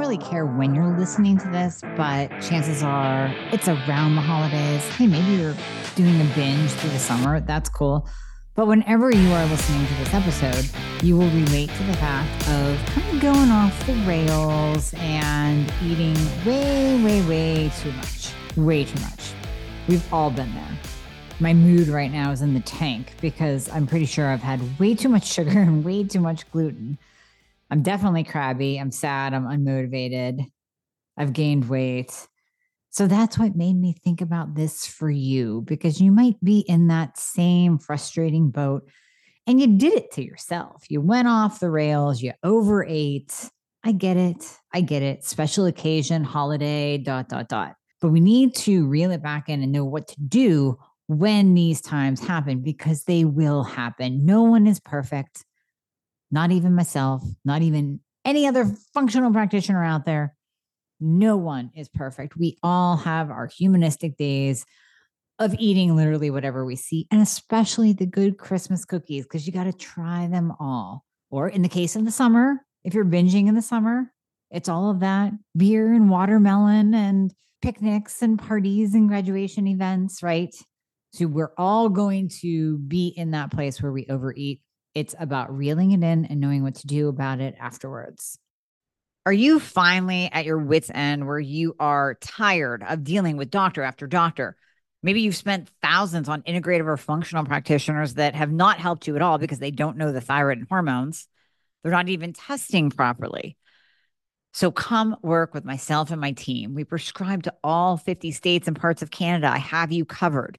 don't really care when you're listening to this, but chances are it's around the holidays. Hey, maybe you're doing a binge through the summer. That's cool. But whenever you are listening to this episode, you will relate to the fact of kind of going off the rails and eating way, way, way too much. Way too much. We've all been there. My mood right now is in the tank because I'm pretty sure I've had way too much sugar and way too much gluten. I'm definitely crabby. I'm sad. I'm unmotivated. I've gained weight. So that's what made me think about this for you because you might be in that same frustrating boat and you did it to yourself. You went off the rails, you overate. I get it. I get it. Special occasion, holiday, dot, dot, dot. But we need to reel it back in and know what to do when these times happen because they will happen. No one is perfect not even myself, not even any other functional practitioner out there. No one is perfect. We all have our humanistic days of eating literally whatever we see, and especially the good Christmas cookies, because you got to try them all. Or in the case of the summer, if you're binging in the summer, it's all of that beer and watermelon and picnics and parties and graduation events, right? So we're all going to be in that place where we overeat it's about reeling it in and knowing what to do about it afterwards. Are you finally at your wits' end where you are tired of dealing with doctor after doctor? Maybe you've spent thousands on integrative or functional practitioners that have not helped you at all because they don't know the thyroid and hormones. They're not even testing properly. So come work with myself and my team. We prescribe to all 50 states and parts of Canada. I have you covered.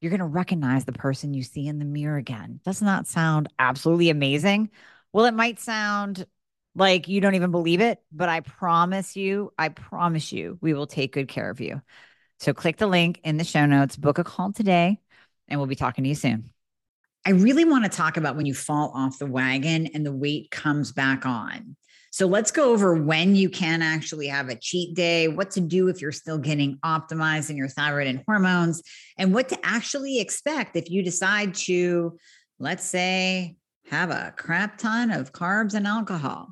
you're going to recognize the person you see in the mirror again. Doesn't that sound absolutely amazing? Well, it might sound like you don't even believe it, but I promise you, I promise you, we will take good care of you. So click the link in the show notes, book a call today, and we'll be talking to you soon. I really want to talk about when you fall off the wagon and the weight comes back on. So let's go over when you can actually have a cheat day, what to do if you're still getting optimized in your thyroid and hormones, and what to actually expect if you decide to, let's say, have a crap ton of carbs and alcohol.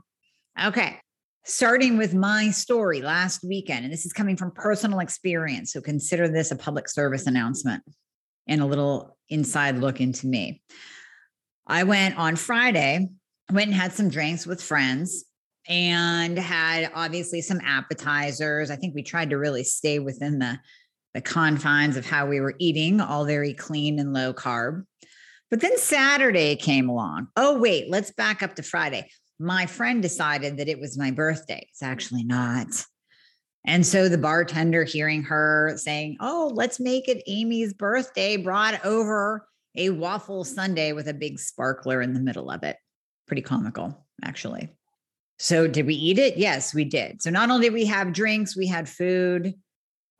Okay. Starting with my story last weekend, and this is coming from personal experience. So consider this a public service announcement and a little inside look into me. I went on Friday, went and had some drinks with friends and had obviously some appetizers. I think we tried to really stay within the the confines of how we were eating, all very clean and low carb. But then Saturday came along. Oh, wait, let's back up to Friday. My friend decided that it was my birthday. It's actually not. And so the bartender, hearing her saying, Oh, let's make it Amie's birthday, brought over a waffle sundae with a big sparkler in the middle of it. Pretty comical, actually. So, did we eat it? Yes, we did. So, not only did we have drinks, we had food.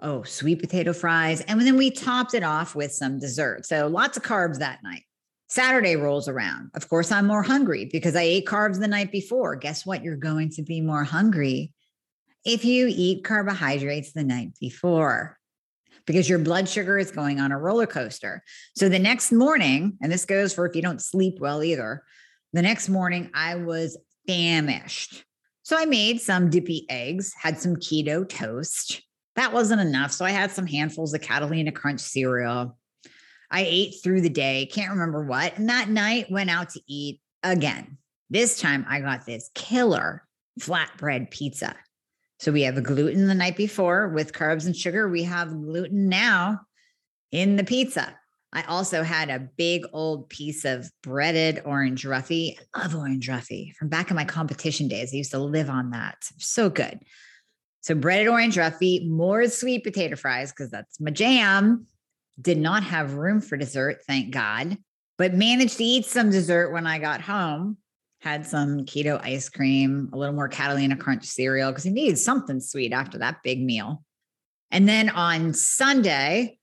Oh, sweet potato fries. And then we topped it off with some dessert. So, lots of carbs that night. Saturday rolls around. Of course, I'm more hungry because I ate carbs the night before. Guess what? You're going to be more hungry if you eat carbohydrates the night before because your blood sugar is going on a roller coaster. So the next morning, and this goes for if you don't sleep well either, the next morning I was famished. So I made some dippy eggs, had some keto toast. That wasn't enough. So I had some handfuls of Catalina Crunch cereal. I ate through the day, can't remember what. And that night went out to eat again. This time I got this killer flatbread pizza. So we have a gluten the night before with carbs and sugar. We have gluten now in the pizza. I also had a big old piece of breaded orange roughy. I love orange roughy from back in my competition days. I used to live on that. So good. So breaded orange roughy, more sweet potato fries because that's my jam. Did not have room for dessert, thank God, but managed to eat some dessert when I got home. Had some keto ice cream, a little more Catalina Crunch cereal because he needed something sweet after that big meal. And then on Sunday,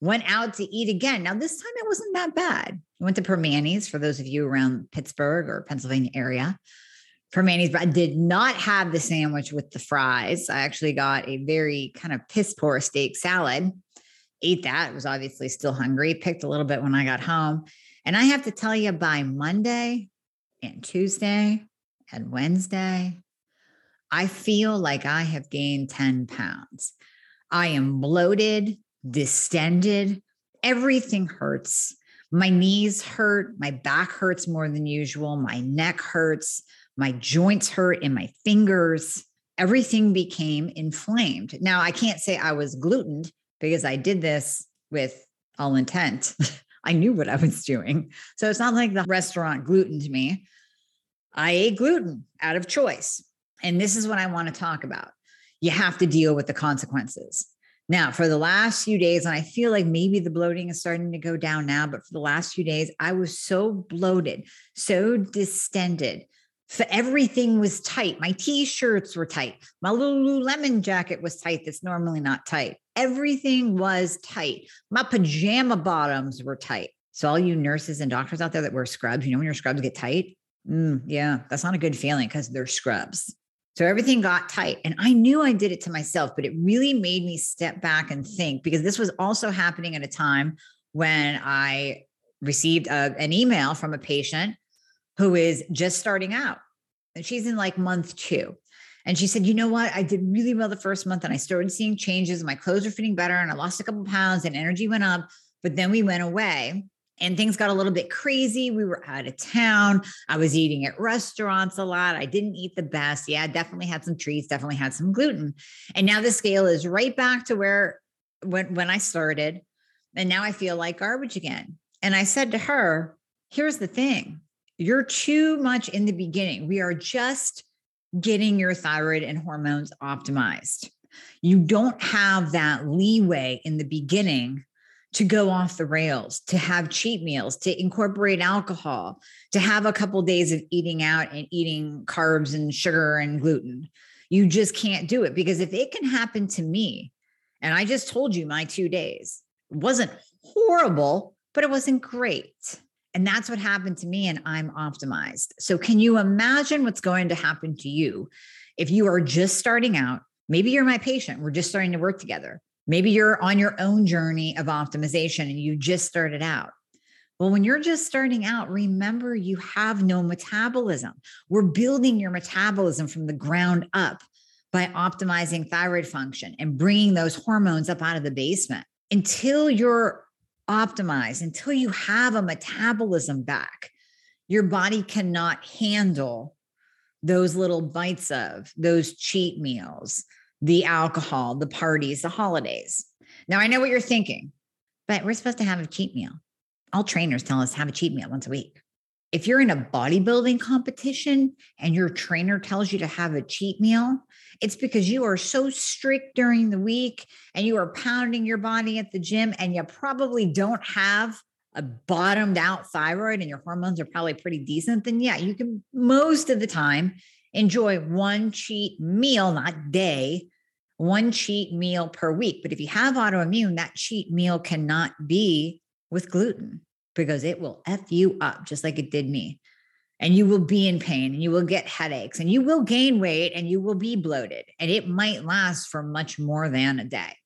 went out to eat again. Now, this time it wasn't that bad. I went to Primanti's for those of you around Pittsburgh or Pennsylvania area. Primanti's, but I did not have the sandwich with the fries. I actually got a very kind of piss poor steak salad. Ate that. Was obviously still hungry. Picked a little bit when I got home. And I have to tell you, by Monday and Tuesday and Wednesday, I feel like I have gained 10 pounds. I am bloated, distended, everything hurts. My knees hurt, my back hurts more than usual, my neck hurts, my joints hurt in my fingers. Everything became inflamed. Now, I can't say I was glutened because I did this with all intent. I knew what I was doing. So it's not like the restaurant glutened me. I ate gluten out of choice. And this is what I want to talk about. You have to deal with the consequences. Now, for the last few days, and I feel like maybe the bloating is starting to go down now, but for the last few days, I was so bloated, so distended. So everything was tight. My t-shirts were tight. My Lululemon jacket was tight. That's normally not tight. Everything was tight. My pajama bottoms were tight. So all you nurses and doctors out there that wear scrubs, you know when your scrubs get tight? Mm, yeah, that's not a good feeling because they're scrubs. So everything got tight. And I knew I did it to myself, but it really made me step back and think because this was also happening at a time when I received a, an email from a patient who is just starting out. And she's in like month two. And she said, You know what? I did really well the first month and I started seeing changes. My clothes are fitting better and I lost a couple pounds and energy went up. But then we went away and things got a little bit crazy. We were out of town. I was eating at restaurants a lot. I didn't eat the best. Yeah, definitely had some treats, definitely had some gluten. And now the scale is right back to where when when I started. And now I feel like garbage again. And I said to her, here's the thing. You're too much in the beginning. We are just getting your thyroid and hormones optimized. You don't have that leeway in the beginning to go off the rails, to have cheat meals, to incorporate alcohol, to have a couple days of eating out and eating carbs and sugar and gluten. You just can't do it because if it can happen to me, and I just told you my two days, wasn't horrible, but it wasn't great. And that's what happened to me, and I'm optimized. So, can you imagine what's going to happen to you if you are just starting out? Maybe you're my patient, we're just starting to work together. Maybe you're on your own journey of optimization and you just started out. Well, when you're just starting out, remember you have no metabolism. We're building your metabolism from the ground up by optimizing thyroid function and bringing those hormones up out of the basement. Until you're optimized, until you have a metabolism back, your body cannot handle those little bites of those cheat meals, the alcohol, the parties, the holidays. Now, I know what you're thinking, but we're supposed to have a cheat meal. All trainers tell us to have a cheat meal once a week. If you're in a bodybuilding competition and your trainer tells you to have a cheat meal, it's because you are so strict during the week and you are pounding your body at the gym and you probably don't have a bottomed out thyroid and your hormones are probably pretty decent, then yeah, you can most of the time enjoy one cheat meal, not day, one cheat meal per week. But if you have autoimmune, that cheat meal cannot be with gluten because it will F you up just like it did me. And you will be in pain and you will get headaches and you will gain weight and you will be bloated. And it might last for much more than a day,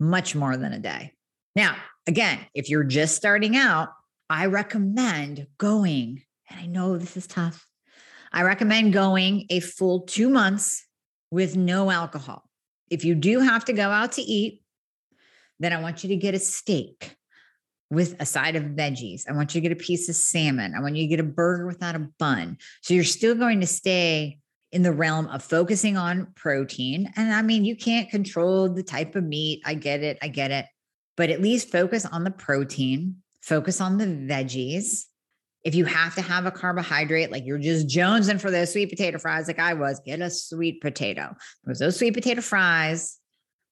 much more than a day. Now, again, if you're just starting out, I recommend going, and I know this is tough, I recommend going a full two months with no alcohol. If you do have to go out to eat, then I want you to get a steak with a side of veggies. I want you to get a piece of salmon. I want you to get a burger without a bun. So you're still going to stay in the realm of focusing on protein. And I mean, you can't control the type of meat. I get it. I get it. But at least focus on the protein, focus on the veggies, if you have to have a carbohydrate, like you're just jonesing for those sweet potato fries, like I was, get a sweet potato. Because those sweet potato fries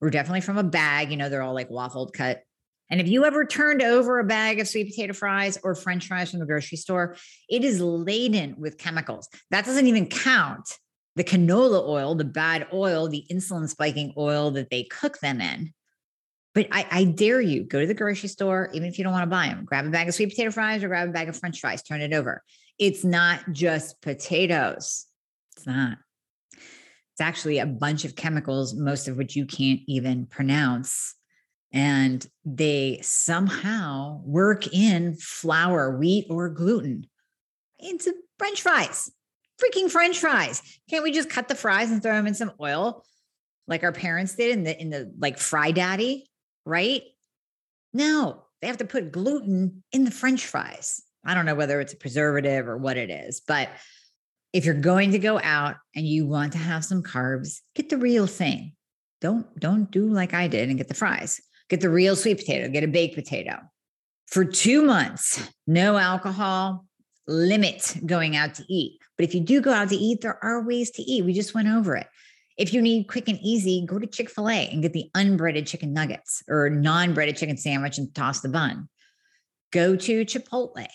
were definitely from a bag. You know, they're all like waffled cut. And if you ever turned over a bag of sweet potato fries or french fries from the grocery store, it is laden with chemicals. That doesn't even count the canola oil, the bad oil, the insulin spiking oil that they cook them in. But I, I, dare you go to the grocery store, even if you don't want to buy them, grab a bag of sweet potato fries or grab a bag of french fries, turn it over. It's not just potatoes. It's not. It's actually a bunch of chemicals, most of which you can't even pronounce. And they somehow work in flour, wheat, or gluten into french fries freaking french fries. Can't we just cut the fries and throw them in some oil like our parents did in the in the like fry daddy, right? No, they have to put gluten in the french fries. I don't know whether it's a preservative or what it is, but if you're going to go out and you want to have some carbs, get the real thing. Don't don't do like I did and get the fries. Get the real sweet potato, get a baked potato. For 2 months, no alcohol, limit going out to eat. But if you do go out to eat, there are ways to eat. We just went over it. If you need quick and easy, go to Chick fil A and get the unbreaded chicken nuggets or non breaded chicken sandwich and toss the bun. Go to Chipotle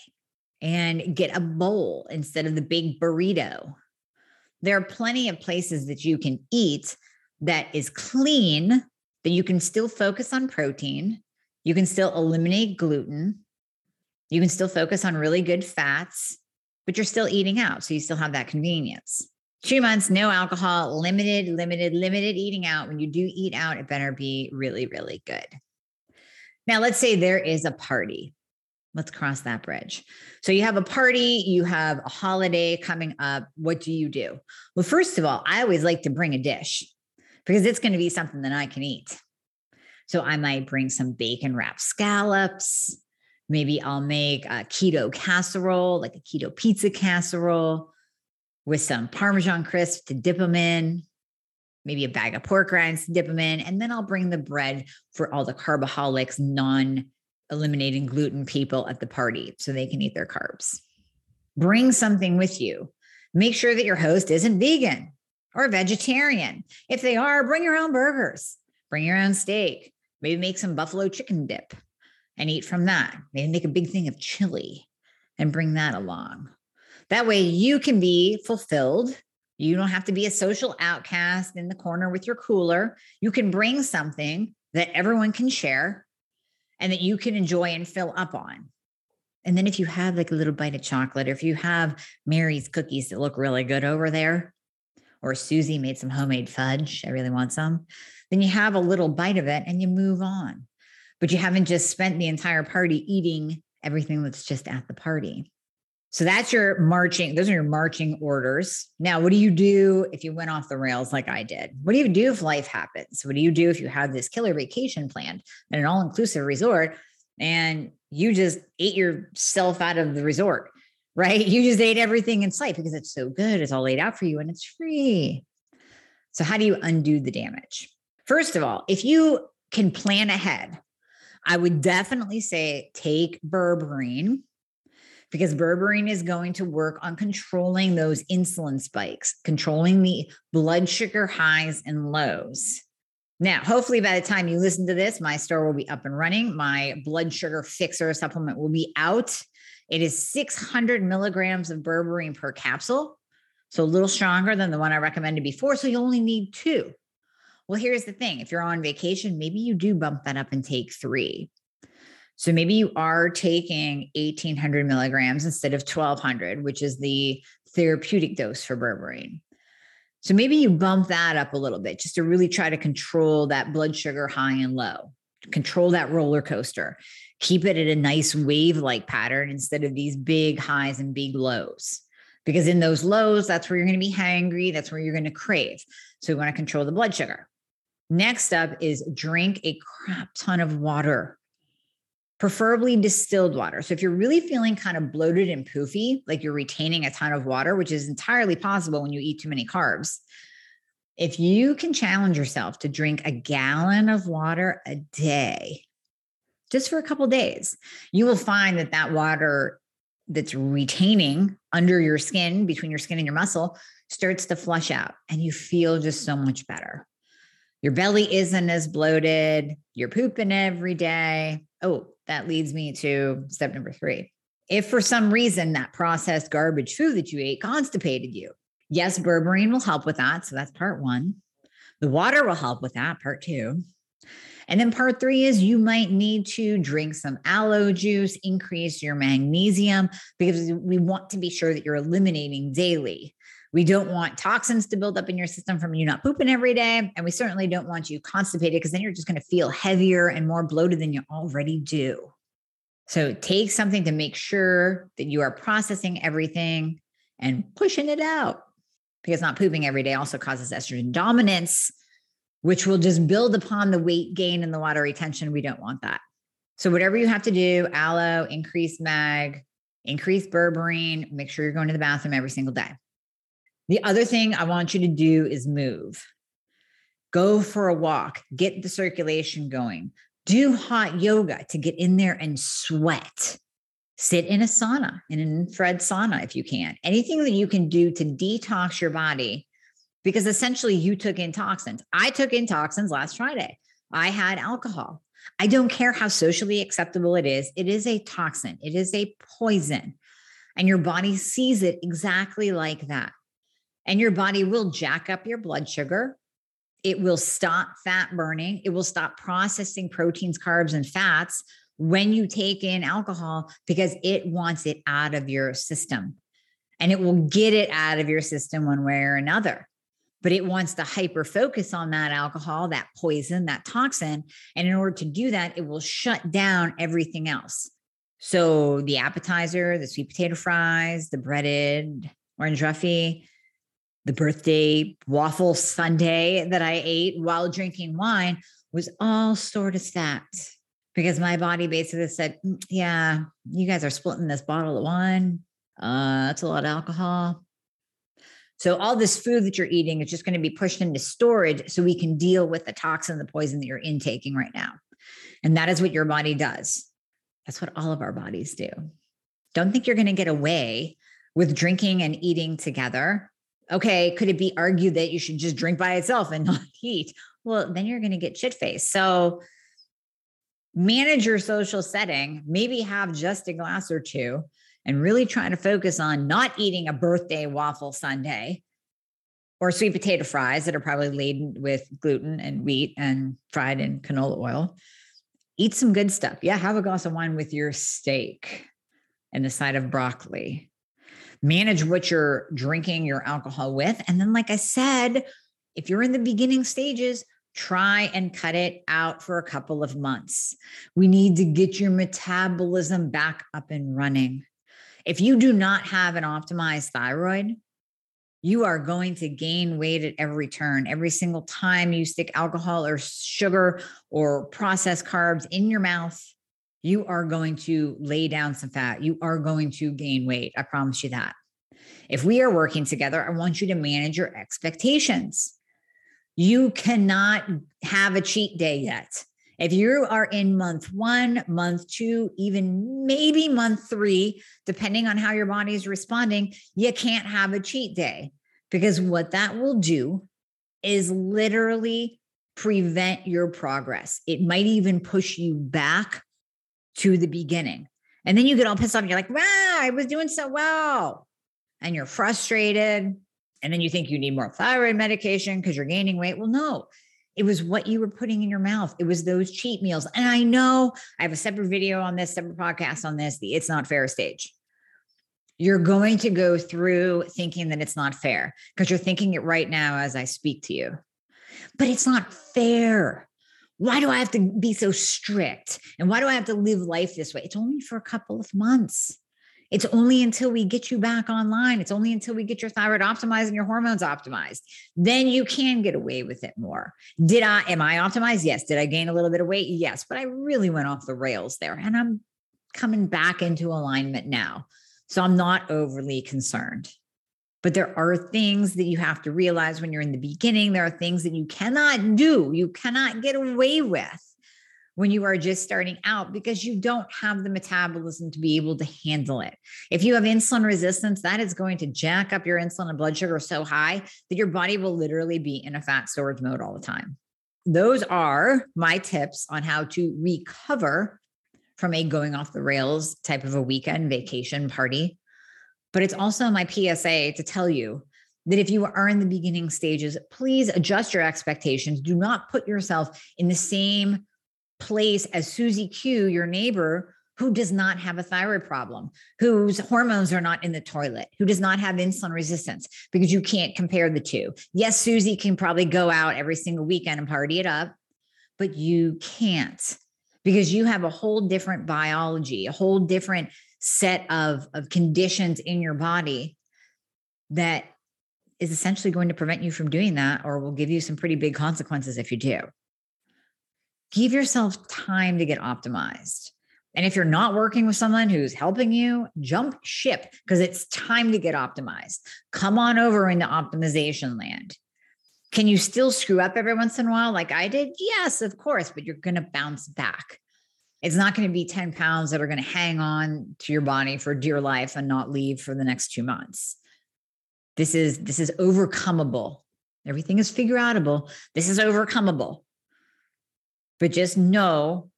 and get a bowl instead of the big burrito. There are plenty of places that you can eat that is clean, that you can still focus on protein. You can still eliminate gluten. You can still focus on really good fats but you're still eating out. So you still have that convenience. Two months, no alcohol, limited, limited, limited eating out. When you do eat out, it better be really, really good. Now, let's say there is a party. Let's cross that bridge. So you have a party, you have a holiday coming up. What do you do? Well, first of all, I always like to bring a dish because it's going to be something that I can eat. So I might bring some bacon wrapped scallops. Maybe I'll make a keto casserole, like a keto pizza casserole with some Parmesan crisp to dip them in, maybe a bag of pork rinds to dip them in. And then I'll bring the bread for all the carboholics, non eliminating gluten people at the party so they can eat their carbs. Bring something with you. Make sure that your host isn't vegan or vegetarian. If they are, bring your own burgers, bring your own steak, maybe make some buffalo chicken dip and eat from that. Maybe make a big thing of chili and bring that along. That way you can be fulfilled. You don't have to be a social outcast in the corner with your cooler. You can bring something that everyone can share and that you can enjoy and fill up on. And then if you have like a little bite of chocolate, or if you have Mary's cookies that look really good over there, or Susie made some homemade fudge, I really want some, then you have a little bite of it and you move on but you haven't just spent the entire party eating everything that's just at the party. So that's your marching, those are your marching orders. Now, what do you do if you went off the rails like I did? What do you do if life happens? What do you do if you have this killer vacation planned at an all inclusive resort and you just ate yourself out of the resort, right? You just ate everything in sight because it's so good. It's all laid out for you and it's free. So, how do you undo the damage? First of all, if you can plan ahead, I would definitely say take berberine because berberine is going to work on controlling those insulin spikes, controlling the blood sugar highs and lows. Now, hopefully, by the time you listen to this, my store will be up and running. My blood sugar Fixxr supplement will be out. It is 600 milligrams of berberine per capsule. So a little stronger than the one I recommended before. So you only need two. Well, here's the thing if you're on vacation, maybe you do bump that up and take three. So maybe you are taking 1800 milligrams instead of 1200, which is the therapeutic dose for berberine. So maybe you bump that up a little bit just to really try to control that blood sugar high and low, control that roller coaster, keep it at a nice wave like pattern instead of these big highs and big lows. Because in those lows, that's where you're going to be hangry. That's where you're going to crave. So we want to control the blood sugar. Next up is drink a crap ton of water, preferably distilled water. So if you're really feeling kind of bloated and poofy, like you're retaining a ton of water, which is entirely possible when you eat too many carbs, if you can challenge yourself to drink a gallon of water a day, just for a couple days, you will find that that water that's retaining under your skin, between your skin and your muscle, starts to flush out and you feel just so much better your belly isn't as bloated, you're pooping every day. Oh, that leads me to step number three. If for some reason that processed garbage food that you ate constipated you, Yes, berberine will help with that. So that's part one. The water will help with that, part two. And then part three is you might need to drink some aloe juice, increase your magnesium, because we want to be sure that you're eliminating daily. We don't want toxins to build up in your system from you not pooping every day. And we certainly don't want you constipated because then you're just going to feel heavier and more bloated than you already do. So take something to make sure that you are processing everything and pushing it out because not pooping every day also causes estrogen dominance, which will just build upon the weight gain and the water retention. We don't want that. So, whatever you have to do, aloe, increase mag, increase berberine, make sure you're going to the bathroom every single day. The other thing I want you to do is move. Go for a walk, get the circulation going, do hot yoga to get in there and sweat. Sit in a sauna, in an infrared sauna if you can. Anything that you can do to detox your body, because essentially you took in toxins. I took in toxins last Friday. I had alcohol. I don't care how socially acceptable it is, it is a toxin, it is a poison. And your body sees it exactly like that. And your body will jack up your blood sugar. It will stop fat burning. It will stop processing proteins, carbs, and fats when you take in alcohol because it wants it out of your system and it will get it out of your system one way or another. But it wants to hyper focus on that alcohol, that poison, that toxin. And in order to do that, it will shut down everything else. So the appetizer, the sweet potato fries, the breaded orange roughy, the birthday waffle sundae that I ate while drinking wine was all sort of stacked because my body basically said, mm, yeah, you guys are splitting this bottle of wine. Uh, that's a lot of alcohol. So all this food that you're eating is just going to be pushed into storage so we can deal with the toxin, the poison that you're intaking right now. And that is what your body does. That's what all of our bodies do. Don't think you're going to get away with drinking and eating together. Okay, could it be argued that you should just drink by itself and not eat? Well, then you're going to get shit faced. So manage your social setting, maybe have just a glass or two, and really try to focus on not eating a birthday waffle sundae or sweet potato fries that are probably laden with gluten and wheat and fried in canola oil. Eat some good stuff. Yeah, have a glass of wine with your steak and the side of broccoli. Manage what you're drinking your alcohol with. And then, like I said, if you're in the beginning stages, try and cut it out for a couple of months. We need to get your metabolism back up and running. If you do not have an optimized thyroid, you are going to gain weight at every turn. Every single time you stick alcohol or sugar or processed carbs in your mouth, you are going to lay down some fat. You are going to gain weight. I promise you that. If we are working together, I want you to manage your expectations. You cannot have a cheat day yet. If you are in month one, month two, even maybe month three, depending on how your body is responding, you can't have a cheat day because what that will do is literally prevent your progress. It might even push you back to the beginning. And then you get all pissed off and you're like, wow, I was doing so well. And you're frustrated and then you think you need more thyroid medication because you're gaining weight. Well, no, it was what you were putting in your mouth. It was those cheat meals. And I know I have a separate video on this, separate podcast on this, the It's Not Fair stage. You're going to go through thinking that it's not fair because you're thinking it right now as I speak to you. But it's not fair. Why do I have to be so strict? And why do I have to live life this way? It's only for a couple of months. It's only until we get you back online. It's only until we get your thyroid optimized and your hormones optimized. Then you can get away with it more. Did I, am I optimized? Yes. Did I gain a little bit of weight? Yes. But I really went off the rails there and I'm coming back into alignment now. So I'm not overly concerned. But there are things that you have to realize when you're in the beginning. There are things that you cannot do, you cannot get away with when you are just starting out because you don't have the metabolism to be able to handle it. If you have insulin resistance, that is going to jack up your insulin and blood sugar so high that your body will literally be in a fat storage mode all the time. Those are my tips on how to recover from a going off the rails type of a weekend vacation party. But it's also my PSA to tell you that if you are in the beginning stages, please adjust your expectations. Do not put yourself in the same place as Susie Q, your neighbor, who does not have a thyroid problem, whose hormones are not in the toilet, who does not have insulin resistance, because you can't compare the two. Yes, Susie can probably go out every single weekend and party it up, but you can't because you have a whole different biology, a whole different set of, of conditions in your body that is essentially going to prevent you from doing that or will give you some pretty big consequences if you do. Give yourself time to get optimized. And if you're not working with someone who's helping you, jump ship because it's time to get optimized. Come on over into optimization land. Can you still screw up every once in a while like I did? Yes, of course, but you're going to bounce back. It's not going to be 10 pounds that are going to hang on to your body for dear life and not leave for the next two months. This is this is overcomable. Everything is figure outable. This is overcomable. But just know,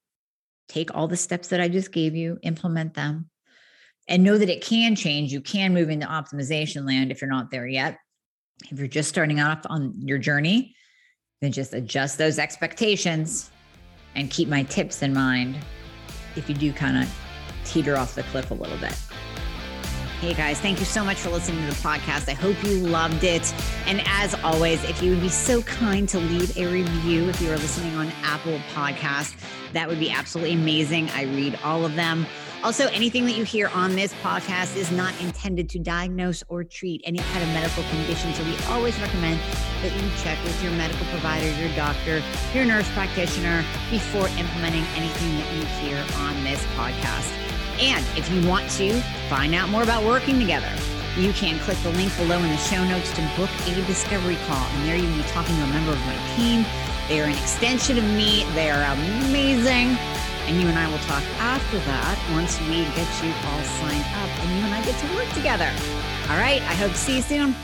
take all the steps that I just gave you, implement them, and know that it can change. You can move into optimization land if you're not there yet. If you're just starting off on your journey, then just adjust those expectations and keep my tips in mind if you do kind of teeter off the cliff a little bit. Hey guys, thank you so much for listening to the podcast. I hope you loved it. And as always, if you would be so kind to leave a review if you are listening on Apple Podcast, that would be absolutely amazing. I read all of them. Also, anything that you hear on this podcast is not intended to diagnose or treat any kind of medical condition. So we always recommend that you check with your medical provider, your doctor, your nurse practitioner before implementing anything that you hear on this podcast. And if you want to find out more about working together, you can click the link below in the show notes to book a discovery call. And there you will be talking to a member of my team. They are an extension of me. They are amazing. And you and I will talk after that once we get you all signed up and you and I get to work together. All right. I hope to see you soon.